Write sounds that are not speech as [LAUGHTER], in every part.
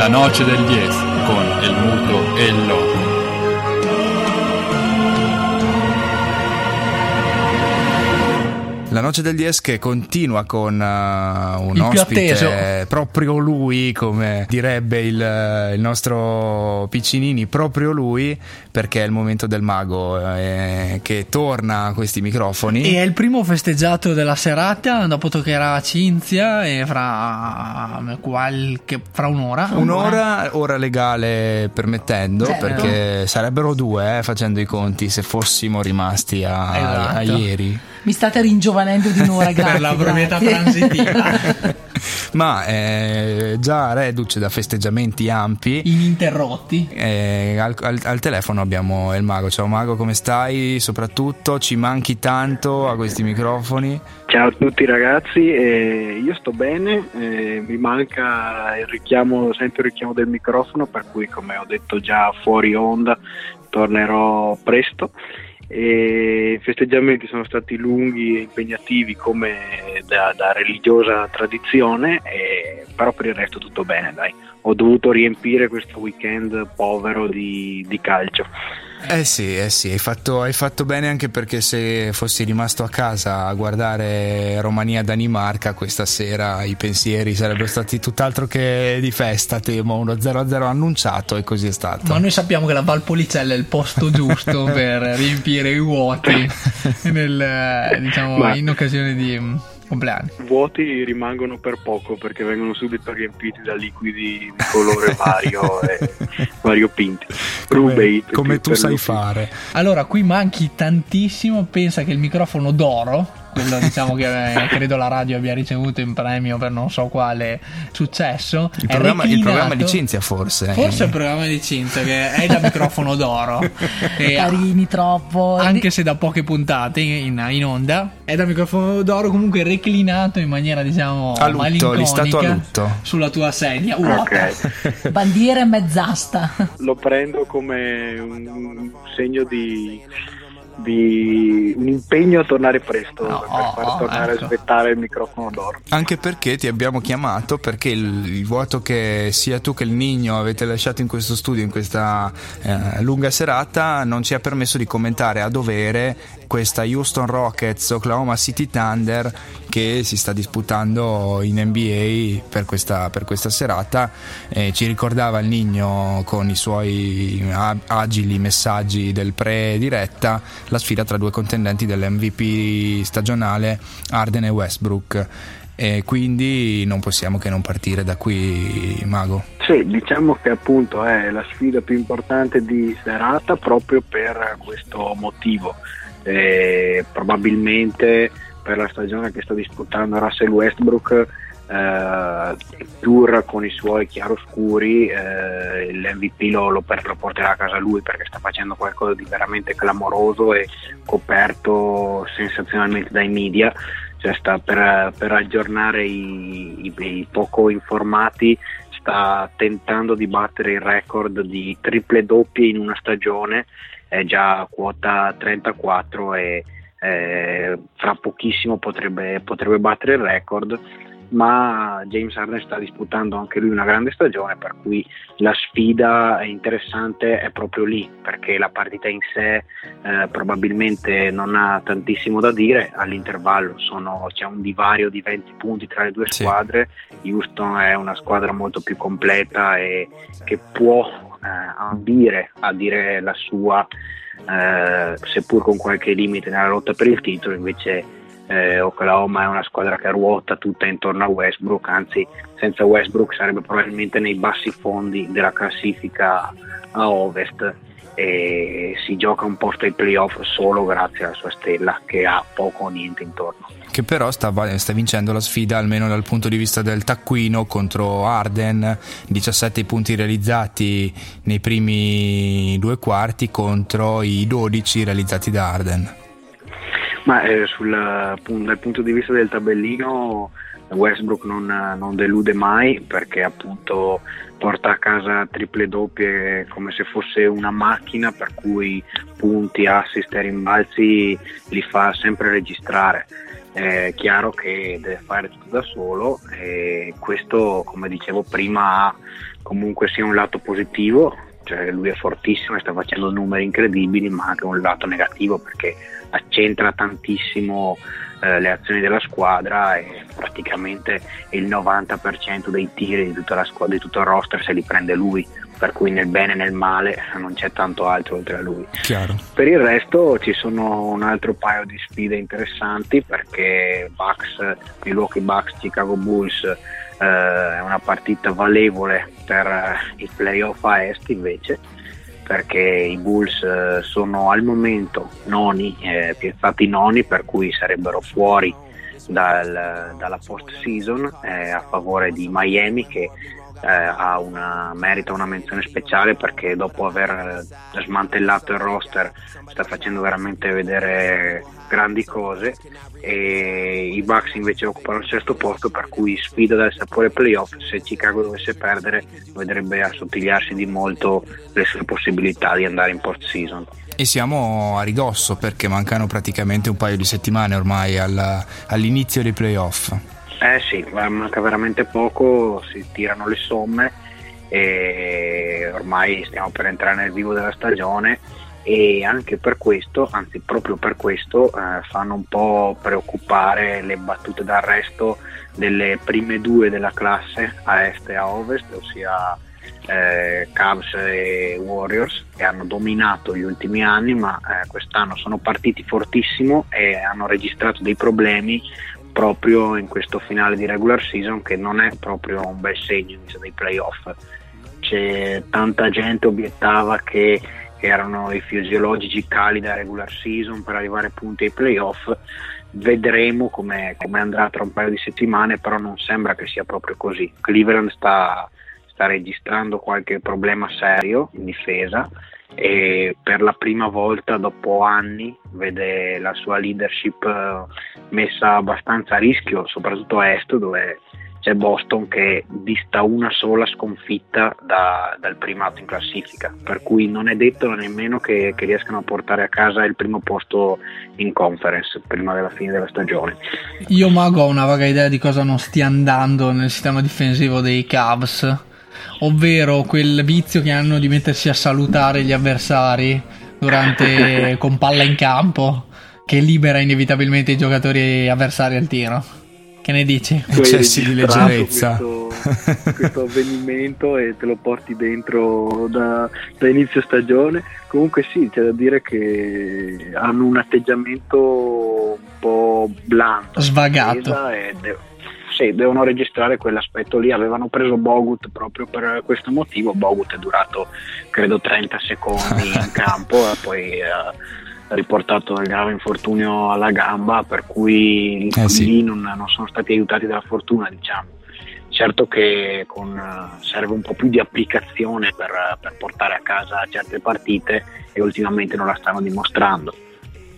La noce del 10 con il muto e il loco. La noce del 10 che continua con uh, un Il ospite, proprio lui, come direbbe il, il nostro Piccinini, proprio lui, perché è il momento del mago eh, che torna a questi microfoni. E è il primo festeggiato della serata, dopo toccherà Cinzia e fra qualche fra un'ora. Un'ora, ora legale permettendo, Certo. perché sarebbero due eh, facendo i conti se fossimo rimasti a, Esatto. a ieri. Mi state ringiovanendo di un'ora, [LAUGHS] grazie. per la proprietà grazie. transitiva [LAUGHS] Ma eh, già reduce da festeggiamenti ampi. ininterrotti. eh, al, al- al telefono abbiamo il mago. Ciao mago, come stai? Soprattutto ci manchi tanto a questi microfoni. Ciao a tutti ragazzi, eh, io sto bene, eh, mi manca il richiamo, sempre il richiamo del microfono, per cui come ho detto già fuori onda tornerò presto. E I festeggiamenti sono stati lunghi e impegnativi come da, da religiosa tradizione, e- però per il resto tutto bene, dai. Ho dovuto riempire questo weekend povero di, di calcio. Eh sì, eh sì, hai fatto, hai fatto bene anche perché se fossi rimasto a casa a guardare Romania-Danimarca questa sera i pensieri sarebbero stati tutt'altro che di festa, temo, uno 0-0 annunciato e così è stato. Ma noi sappiamo che la Valpolicella è il posto giusto [LAUGHS] per riempire i vuoti nel, diciamo, Ma- in occasione di compleanni. vuoti rimangono per poco perché vengono subito riempiti da liquidi di colore [LAUGHS] vario e variopinti. come, Rubate, come tu sai fare. Allora, qui manchi tantissimo. Pensa che il microfono d'oro, quello diciamo che eh, credo la radio abbia ricevuto in premio per non so quale successo. Il è programma, il programma di Cinzia forse. Forse il programma di Cinzia che è da microfono d'oro. [LAUGHS] E Carini troppo. anche se da poche puntate in, in onda è da microfono d'oro comunque reclinato in maniera diciamo A lutto, malinconica listato a lutto. sulla tua sedia vuota Ok, [LAUGHS] Bandiera e mezz'asta. lo prendo come un segno di, di un impegno a tornare presto No, per oh, far oh, tornare ecco. a aspettare il microfono d'oro. Anche perché ti abbiamo chiamato perché il, il vuoto che sia tu che il Nigno avete lasciato in questo studio in questa eh, lunga serata non ci ha permesso di commentare a dovere questa Houston Rockets Oklahoma City Thunder che si sta disputando in NBA per questa, per questa serata. Eh, ci ricordava il Nigno con i suoi agili messaggi del pre-diretta la sfida tra due contendenti dell'MVP stagionale Arden e Westbrook. E quindi non possiamo che non partire da qui Mago. Sì, diciamo che appunto è la sfida più importante di serata proprio per questo motivo. Eh, probabilmente per la stagione che sta disputando Russell Westbrook, eh, pur con i suoi chiaroscuri, eh, l'MVP lo, lo, lo porterà a casa lui perché sta facendo qualcosa di veramente clamoroso e coperto sensazionalmente dai media. Cioè sta per, per aggiornare i- i- i poco informati sta tentando di battere il record di triple doppie in una stagione, è già a quota 34 e eh, fra pochissimo potrebbe, potrebbe battere il record, ma James Harden sta disputando anche lui una grande stagione, per cui la sfida interessante è proprio lì, perché la partita in sé eh, probabilmente non ha tantissimo da dire, all'intervallo sono- c'è un divario di 20 punti tra le due Sì. squadre, Houston è una squadra molto più completa e che può ambire a dire la sua, eh, seppur con qualche limite nella lotta per il titolo, invece eh, Oklahoma è una squadra che ruota tutta intorno a Westbrook, anzi senza Westbrook sarebbe probabilmente nei bassi fondi della classifica a ovest e si gioca un posto ai playoff solo grazie alla sua stella che ha poco o niente intorno. che però sta, sta vincendo la sfida almeno dal punto di vista del taccuino contro Arden 17 punti realizzati nei primi due quarti contro i 12 realizzati da Arden Ma eh, sul, dal punto di vista del tabellino Westbrook non, non delude mai perché appunto porta a casa triple doppie come se fosse una macchina per cui punti, assist e rimbalzi li fa sempre registrare. È chiaro che deve fare tutto da solo e questo come dicevo prima ha comunque sia un lato positivo cioè lui è fortissimo e sta facendo numeri incredibili ma anche un lato negativo perché accentra tantissimo eh, le azioni della squadra e praticamente il 90% dei tiri di tutta la squadra, di tutto il roster se li prende lui per cui nel bene e nel male non c'è tanto altro oltre a lui. Chiaro. Per il resto ci sono un altro paio di sfide interessanti perché Bucks, Milwaukee Bucks, Chicago Bulls eh, è una partita valevole per i playoff a est invece perché i Bulls eh, sono al momento noni, eh, piazzati noni per cui sarebbero fuori dal, dalla post season eh, a favore di Miami che eh, una, merita una menzione speciale perché dopo aver smantellato il roster sta facendo veramente vedere grandi cose e i Bucks invece occupano il sesto posto per cui sfida dal sapore playoff. Se Chicago dovesse perdere vedrebbe assottigliarsi di molto le sue possibilità di andare in post season e siamo a ridosso perché mancano praticamente un paio di settimane ormai all'inizio dei playoff eh sì, manca veramente poco, si tirano le somme e ormai stiamo per entrare nel vivo della stagione e anche per questo, anzi proprio per questo, eh, fanno un po' preoccupare le battute d'arresto delle prime due della classe a est e a ovest, ossia eh, Cavs e Warriors che hanno dominato gli ultimi anni ma eh, quest'anno sono partiti fortissimo e hanno registrato dei problemi proprio in questo finale di regular season che non è proprio un bel segno in vista dei playoff. C'è tanta gente obiettava che erano i fisiologici cali da regular season per arrivare appunto ai playoff. Vedremo come andrà tra un paio di settimane, però non sembra che sia proprio così. Cleveland sta, sta registrando qualche problema serio in difesa e per la prima volta dopo anni vede la sua leadership eh, messa abbastanza a rischio, soprattutto a est dove c'è Boston che dista una sola sconfitta da, dal primato in classifica, per cui non è detto nemmeno che, che, riescano a portare a casa il primo posto in conference prima della fine della stagione. Io Mago ho una vaga idea di cosa non stia andando nel sistema difensivo dei Cavs ovvero quel vizio che hanno di mettersi a salutare gli avversari durante, [LAUGHS] con palla in campo, che libera inevitabilmente i giocatori avversari al tiro. Che ne dici? Eccessi di leggerezza. Questo, questo, [LAUGHS] avvenimento e te lo porti dentro da, da, inizio stagione. Comunque sì, c'è da dire che hanno un atteggiamento un po' blando. Svagato. Ed, sì, devono registrare quell'aspetto lì. Avevano preso Bogut proprio per questo motivo. Bogut è durato credo 30 secondi in [LAUGHS] campo e poi ha riportato il grave infortunio alla gamba, per cui eh sì. lì non, non, sono stati aiutati dalla fortuna, diciamo. Certo che con, serve un po' più di applicazione per, per portare a casa certe partite e ultimamente non la stanno dimostrando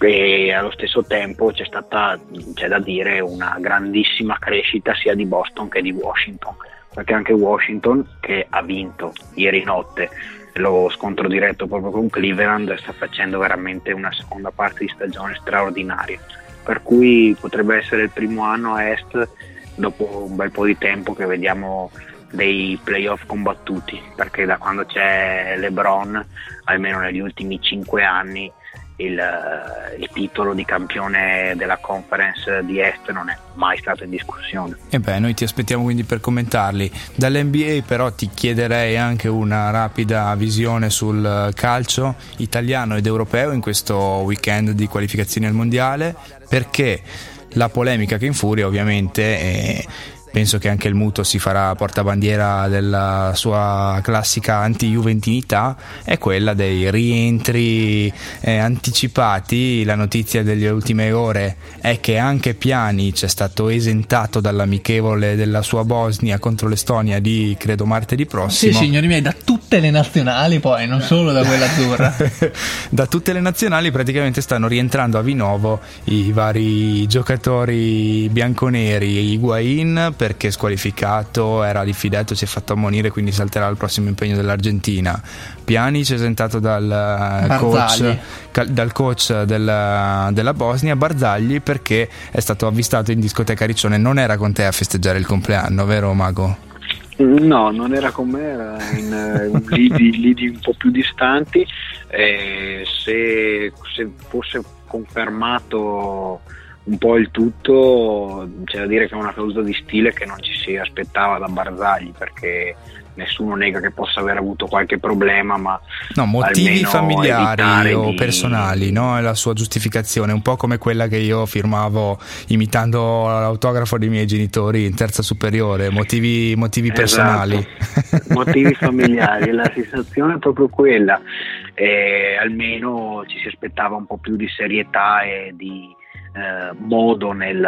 e allo stesso tempo c'è stata, c'è da dire, una grandissima crescita sia di Boston che di Washington, perché anche Washington, che ha vinto ieri notte lo scontro diretto proprio con Cleveland, sta facendo veramente una seconda parte di stagione straordinaria, per cui potrebbe essere il primo anno a Est dopo un bel po' di tempo che vediamo dei playoff combattuti, perché da quando c'è LeBron, almeno negli ultimi cinque anni, il, il, titolo di campione della conference di Est non è mai stato in discussione. E beh, noi ti aspettiamo quindi per commentarli. Dall'NBA però ti chiederei anche una rapida visione sul calcio italiano ed europeo in questo weekend di qualificazione al mondiale, perché la polemica che infuria ovviamente è penso che anche il Muto si farà portabandiera della sua classica anti-juventinità, è quella dei rientri eh, anticipati. La notizia delle ultime ore è che anche Piani c'è stato esentato dall'amichevole della sua Bosnia contro l'Estonia di credo martedì prossimo. Sì, signori miei, da tutti tutte le nazionali poi, non solo da quella azzurra. [LAUGHS] da tutte le nazionali praticamente stanno rientrando a Vinovo i vari giocatori bianconeri. Higuain perché squalificato, era diffidato, si è fatto ammonire, quindi salterà al prossimo impegno dell'Argentina. Pjanic esentato dal coach, dal coach della, della, Bosnia, Barzagli perché è stato avvistato in discoteca Riccione, non era con te a festeggiare il compleanno, vero Mago? No, non era con me, era in uh, lidi, lidi, un po' più distanti. Eh, se, se, fosse confermato un po' il tutto, c'è da dire che è una caduta di stile che non ci si aspettava da Barzagli perché nessuno nega che possa aver avuto qualche problema, ma no, motivi familiari o di... personali, no? È la sua giustificazione, un po' come quella che io firmavo imitando l'autografo dei miei genitori in terza superiore, motivi, motivi esatto. personali. [LAUGHS] motivi familiari, la [LAUGHS] sensazione è proprio quella, e almeno ci si aspettava un po' più di serietà e di eh, modo nel,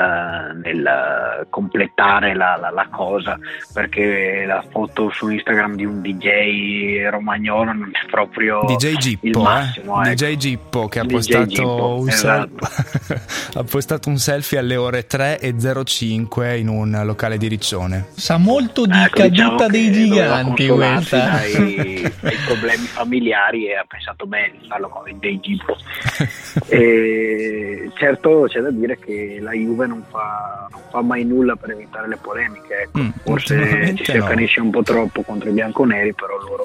nel completare la, la, la, cosa perché la foto su Instagram di un DJ romagnolo non è proprio DJ Gippo, massimo, eh? DJ Gippo che ha postato, Gippo, un esatto. selfie, [LAUGHS] ha postato un selfie alle ore 3.05 in un locale di Riccione sa molto di ecco, caduta diciamo dei giganti questa dai, dai [LAUGHS] problemi familiari e ha pensato bene di farlo con DJ Gippo [LAUGHS] e certo c'è da dire che la Juve non fa, non fa mai nulla per evitare le polemiche. Ecco. Mm, Forse ci si accanisce no. un po' troppo contro i bianconeri, però loro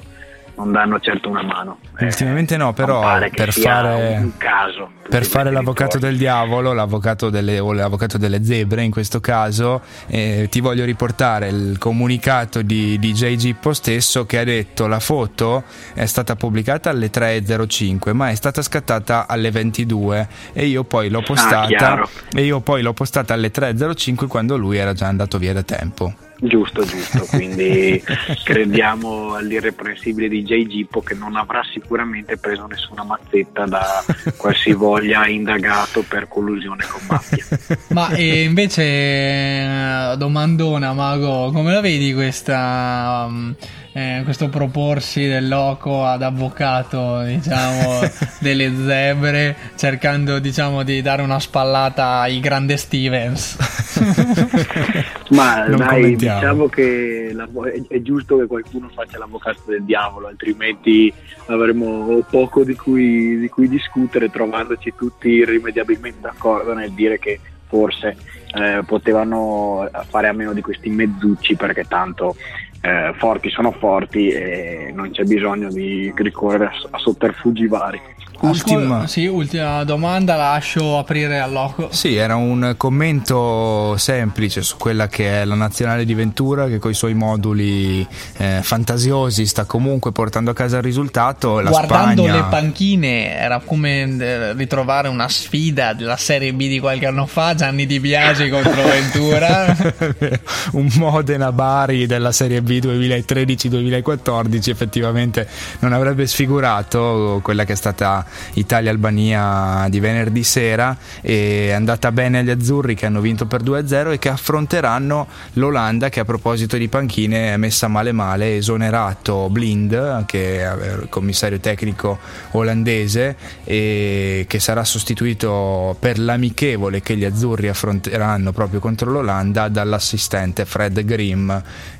non danno certo una mano. Ultimamente no, però per fare, caso, per fare l'avvocato del diavolo, l'avvocato delle, o l'avvocato delle zebre in questo caso, eh, ti voglio riportare il comunicato di, di J. Gippo stesso che ha detto la foto è stata pubblicata alle 3.05 ma è stata scattata alle 22 e io poi l'ho ah, postata, ah, e io poi l'ho postata alle 3.05 quando lui era già andato via da tempo. Giusto, giusto, quindi [LAUGHS] crediamo all'irreprensibile di Jay Gippo che non avrà sicuramente preso nessuna mazzetta da [LAUGHS] qualsivoglia indagato per collusione con mafia. [LAUGHS] Ma e invece eh, domandona Mago, come la vedi questa... Um, eh, questo proporsi del loco ad avvocato diciamo delle zebre cercando diciamo di dare una spallata ai grande Stevens [LAUGHS] ma non dai diciamo che la, è, è, giusto che qualcuno faccia l'avvocato del diavolo altrimenti avremo poco di cui, di cui discutere trovandoci tutti irrimediabilmente d'accordo nel dire che forse eh, potevano fare a meno di questi mezzucci perché tanto eh, forti sono forti e non c'è bisogno di ricorrere a, a sotterfugi vari. Ultima. Sì, ultima domanda, lascio aprire al loco. Sì, era un commento semplice su quella che è la nazionale di Ventura che con i suoi moduli eh, fantasiosi sta comunque portando a casa il risultato. La Guardando Spagna... le panchine era come eh, ritrovare una sfida della Serie B di qualche anno fa, Gianni Di Biagi contro [LAUGHS] Ventura. [LAUGHS] un Modena Bari della Serie B 2013-2014 effettivamente non avrebbe sfigurato quella che è stata Italia-Albania di venerdì sera. È andata bene agli azzurri che hanno vinto per 2-0 e che affronteranno l'Olanda che a proposito di panchine è messa male male, esonerato Blind che è il commissario tecnico olandese e che sarà sostituito per l'amichevole che gli azzurri affronteranno proprio contro l'Olanda dall'assistente Fred Grimm.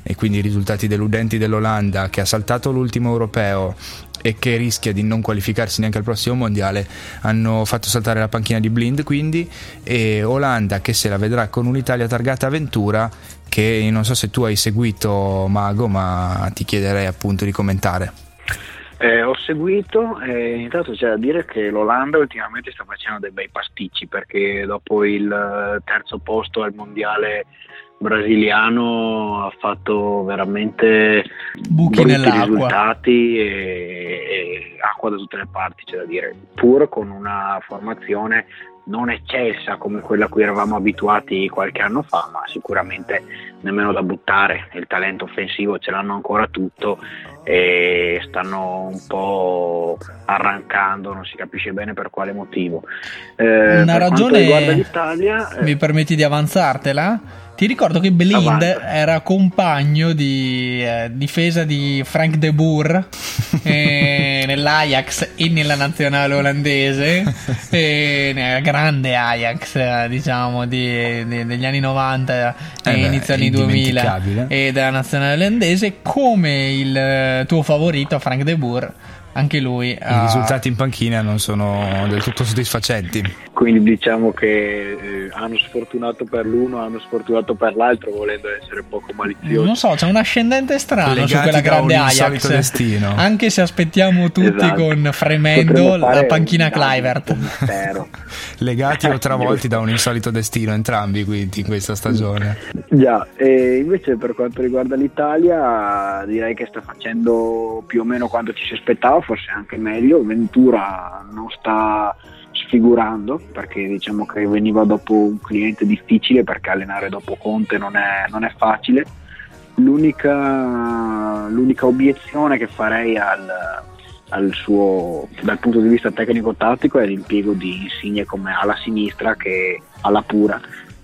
E quindi i risultati deludenti dell'Olanda che ha saltato l'ultimo europeo e che rischia di non qualificarsi neanche al prossimo mondiale hanno fatto saltare la panchina di Blind quindi e Olanda che se la vedrà con un'Italia targata Ventura che non so se tu hai seguito Mago ma ti chiederei appunto di commentare. Eh, ho seguito e intanto c'è da dire che l'Olanda ultimamente sta facendo dei bei pasticci perché dopo il terzo posto al mondiale brasiliano ha fatto veramente buchi nell'acqua. risultati e, e, acqua da tutte le parti c'è da dire. Pur con una formazione non eccelsa come quella a cui eravamo abituati qualche anno fa ma sicuramente nemmeno da buttare. Il talento offensivo ce l'hanno ancora tutto e stanno un po' arrancando non si capisce bene per quale motivo eh, una ragione mi permetti di avanzartela Ti ricordo che Blind Avanti. era compagno di eh, difesa di Frank de Boer [LAUGHS] eh, nell'Ajax e nella nazionale olandese, [LAUGHS] e nella grande Ajax, eh, diciamo, di- di- degli anni 90 e Eh inizio anni 2000 indimenticabile. e della nazionale olandese, come il eh, tuo favorito Frank de Boer. Anche lui I ha- risultati in panchina non sono del tutto soddisfacenti. Quindi diciamo che eh, hanno sfortunato per l'uno, hanno sfortunato per l'altro, volendo essere poco maliziosi. Non so, c'è un ascendente strano Legati su quella grande Ajax. destino. Anche se aspettiamo tutti Esatto. con fremendo la panchina Clivert. [LAUGHS] Legati o travolti Giusto. da un insolito destino, entrambi quindi in questa stagione. Già, e invece per quanto riguarda l'Italia direi che sta facendo più o meno quanto ci si aspettava, forse anche meglio. Ventura non sta sfigurando perché diciamo che veniva dopo un cliente difficile perché allenare dopo Conte non è, non è facile. L'unica, l'unica obiezione che farei al, al suo, dal punto di vista tecnico-tattico è l'impiego di Insigne come ala sinistra che alla pura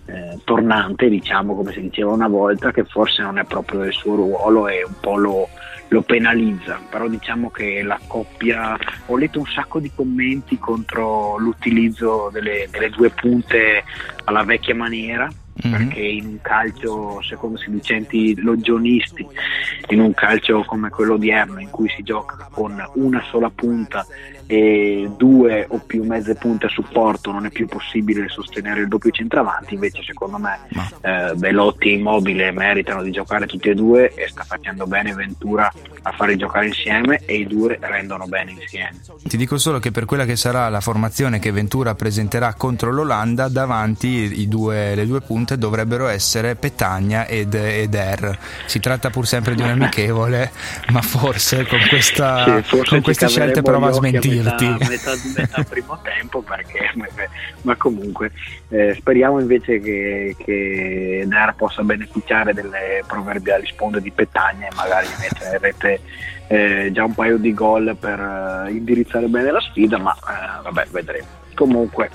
eh, tornante, diciamo come si diceva una volta, che forse non è proprio il suo ruolo e un po' lo, lo penalizza, però diciamo che la coppia, ho letto un sacco di commenti contro l'utilizzo delle, delle due punte alla vecchia maniera, Mhm. perché in un calcio, secondo sedicenti logionisti, in un calcio come quello odierno in cui si gioca con una sola punta e due o più mezze punte a supporto non è più possibile sostenere il doppio centravanti invece secondo me eh, Belotti e Immobile meritano di giocare tutti e due e sta facendo bene Ventura a farli giocare insieme e i due rendono bene insieme Ti dico solo che per quella che sarà la formazione che Ventura presenterà contro l'Olanda, davanti i due- le due punte dovrebbero essere Petagna ed, ed Er. Si tratta pur sempre di un [LAUGHS] amichevole, ma forse con, questa, Sì, forse con queste scelte prova a gli smentirti. metà, metà, metà primo tempo perché ma comunque eh, speriamo invece che, che Der possa beneficiare delle proverbiali sponde di Petagna e magari metterete eh, già un paio di gol per eh, indirizzare bene la sfida ma eh, vabbè vedremo comunque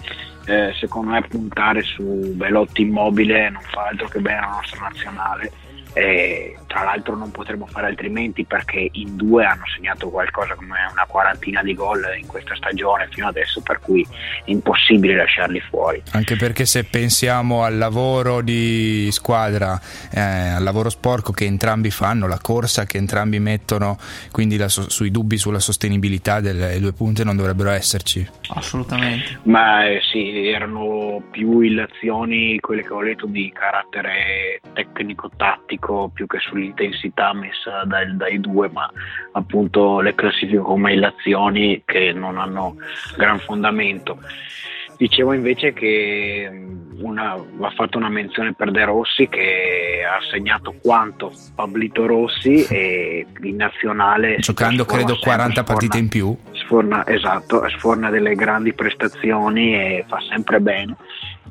eh, secondo me puntare su Belotti immobile non fa altro che bene alla nostra nazionale e tra l'altro non potremo fare altrimenti perché in due hanno segnato qualcosa come una quarantina di gol in questa stagione fino adesso per cui è impossibile lasciarli fuori Anche perché se pensiamo al lavoro di squadra, eh, al lavoro sporco che entrambi fanno, la corsa che entrambi mettono, quindi la so- sui dubbi sulla sostenibilità delle due punte non dovrebbero esserci. Assolutamente. Ma eh, sì, erano più illazioni quelle che ho letto di carattere tecnico-tattico più che sull'intensità messa dai, dai due, ma appunto le classifico come illazioni che non hanno gran fondamento. Dicevo invece che mh, una, va fatta una menzione per De Rossi che ha segnato quanto Pablito Rossi e in nazionale Giocando credo sempre, 40 partite sforna- in più. sforna, esatto, sforna delle grandi prestazioni e fa sempre bene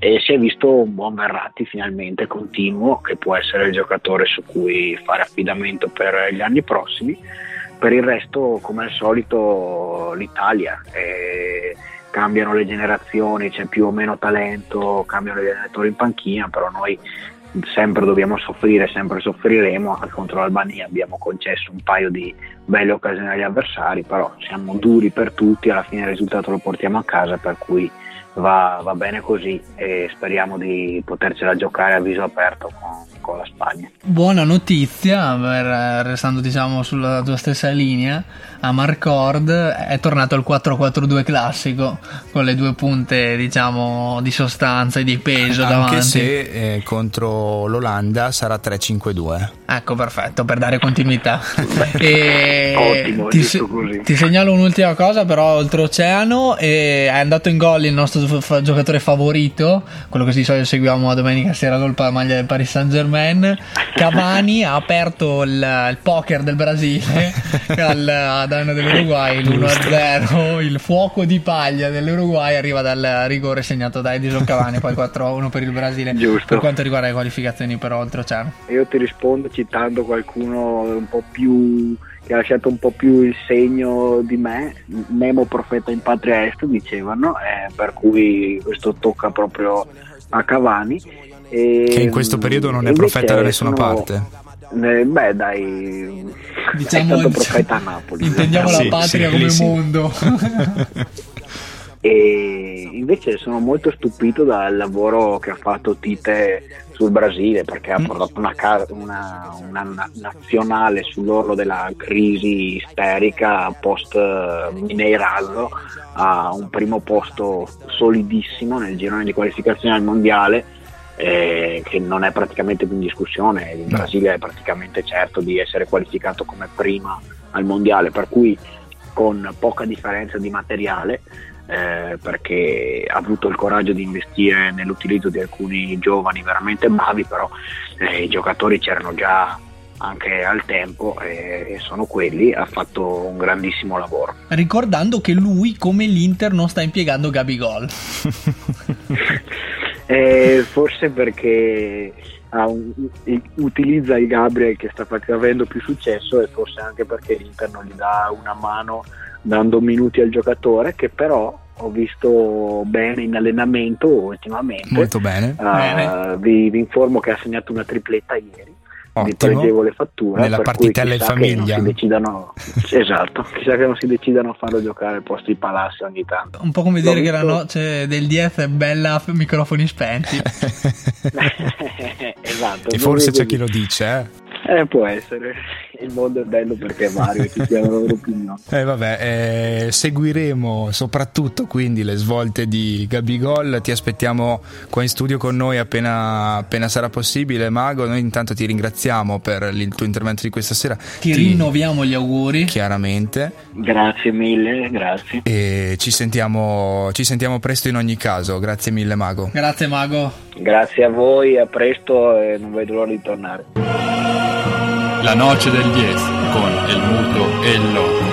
e si è visto un buon Verratti finalmente continuo che può essere il giocatore su cui fare affidamento per gli anni prossimi. Per il resto come al solito l'Italia eh, cambiano le generazioni c'è più o meno talento cambiano gli allenatori in panchina però noi sempre dobbiamo soffrire, sempre soffriremo, anche contro l'Albania abbiamo concesso un paio di belle occasioni agli avversari, però siamo duri per tutti, alla fine il risultato lo portiamo a casa, per cui va, va bene così e speriamo di potercela giocare a viso aperto con, con la Spagna. Buona notizia, per- restando diciamo sulla tua stessa linea, a Marcord è tornato al 4-4-2 classico con le due punte diciamo di sostanza e di peso davanti. Anche se eh, contro l'Olanda sarà 3-5-2. Ecco, perfetto, per dare continuità. [LAUGHS] e Ottimo, ti, così. ti segnalo un'ultima cosa, però oltreoceano è andato in gol il nostro fa- giocatore favorito, quello che di solito seguiamo a domenica sera col pa- maglia del Paris Saint Germain. [LAUGHS] Cavani ha aperto il, il poker del Brasile [LAUGHS] al, a danno dell'Uruguay, l'1-0, il fuoco di paglia dell'Uruguay arriva dal rigore segnato da Edison Cavani, poi [LAUGHS] 4-1 per il Brasile. Giusto. Per quanto riguarda le qualificazioni per oltreoceano. Io ti rispondo citando qualcuno un po' più che ha lasciato un po' più il segno di me, Nemo profeta in patria est dicevano, eh, per cui questo tocca proprio a Cavani E, Che in questo periodo non è profeta da nessuna sono- parte. eh, beh, dai, Diciamo, è stato profeta a Napoli. intendiamo Sì, la patria sì, come sì. mondo. [LAUGHS] E invece sono molto stupito dal lavoro che ha fatto Tite sul Brasile perché ha Mm. portato una, una- una na- nazionale sull'orlo della crisi isterica post Mineiraso a un primo posto solidissimo nel girone di qualificazione al mondiale eh, che non è praticamente più in discussione il. Brasile è praticamente certo di essere qualificato come prima al mondiale per cui con poca differenza di materiale eh, perché ha avuto il coraggio di investire nell'utilizzo di alcuni giovani veramente bravi, però eh, i giocatori c'erano già anche al tempo e, sono quelli, ha fatto un grandissimo lavoro. Ricordando che lui, come l'Inter, non sta impiegando Gabigol. [LAUGHS] Eh, forse perché un- utilizza il Gabriel che sta avendo più successo e forse anche perché l'Inter non gli dà una mano dando minuti al giocatore che però ho visto bene in allenamento ultimamente Molto bene. Uh, Bene. vi, vi informo che ha segnato una tripletta ieri di Ottimo. pregevole fattura Nella partitella in che non famiglia. si decidano [LAUGHS] esatto chissà che non si decidano a farlo giocare al posto di Palazzo ogni tanto Un po' come L'ho dire che la noce del DF è bella a microfoni spenti. [LAUGHS] [LAUGHS] esatto e forse c'è chi lo dice, eh. eh, può essere il mondo è bello perché è vario e tutti hanno la loro [LAUGHS] opinione Eh, vabbè, eh, seguiremo soprattutto quindi le svolte di Gabigol. Ti aspettiamo qua in studio con noi appena, appena sarà possibile. Mago, noi intanto ti ringraziamo per il tuo intervento di questa sera. Ti rinnoviamo gli auguri. Chiaramente. grazie mille grazie E ci sentiamo, ci sentiamo presto in ogni caso. Grazie mille, Mago. Grazie Mago. grazie a voi a presto e non vedo l'ora di tornare La noce del 10 con el muto e el loco.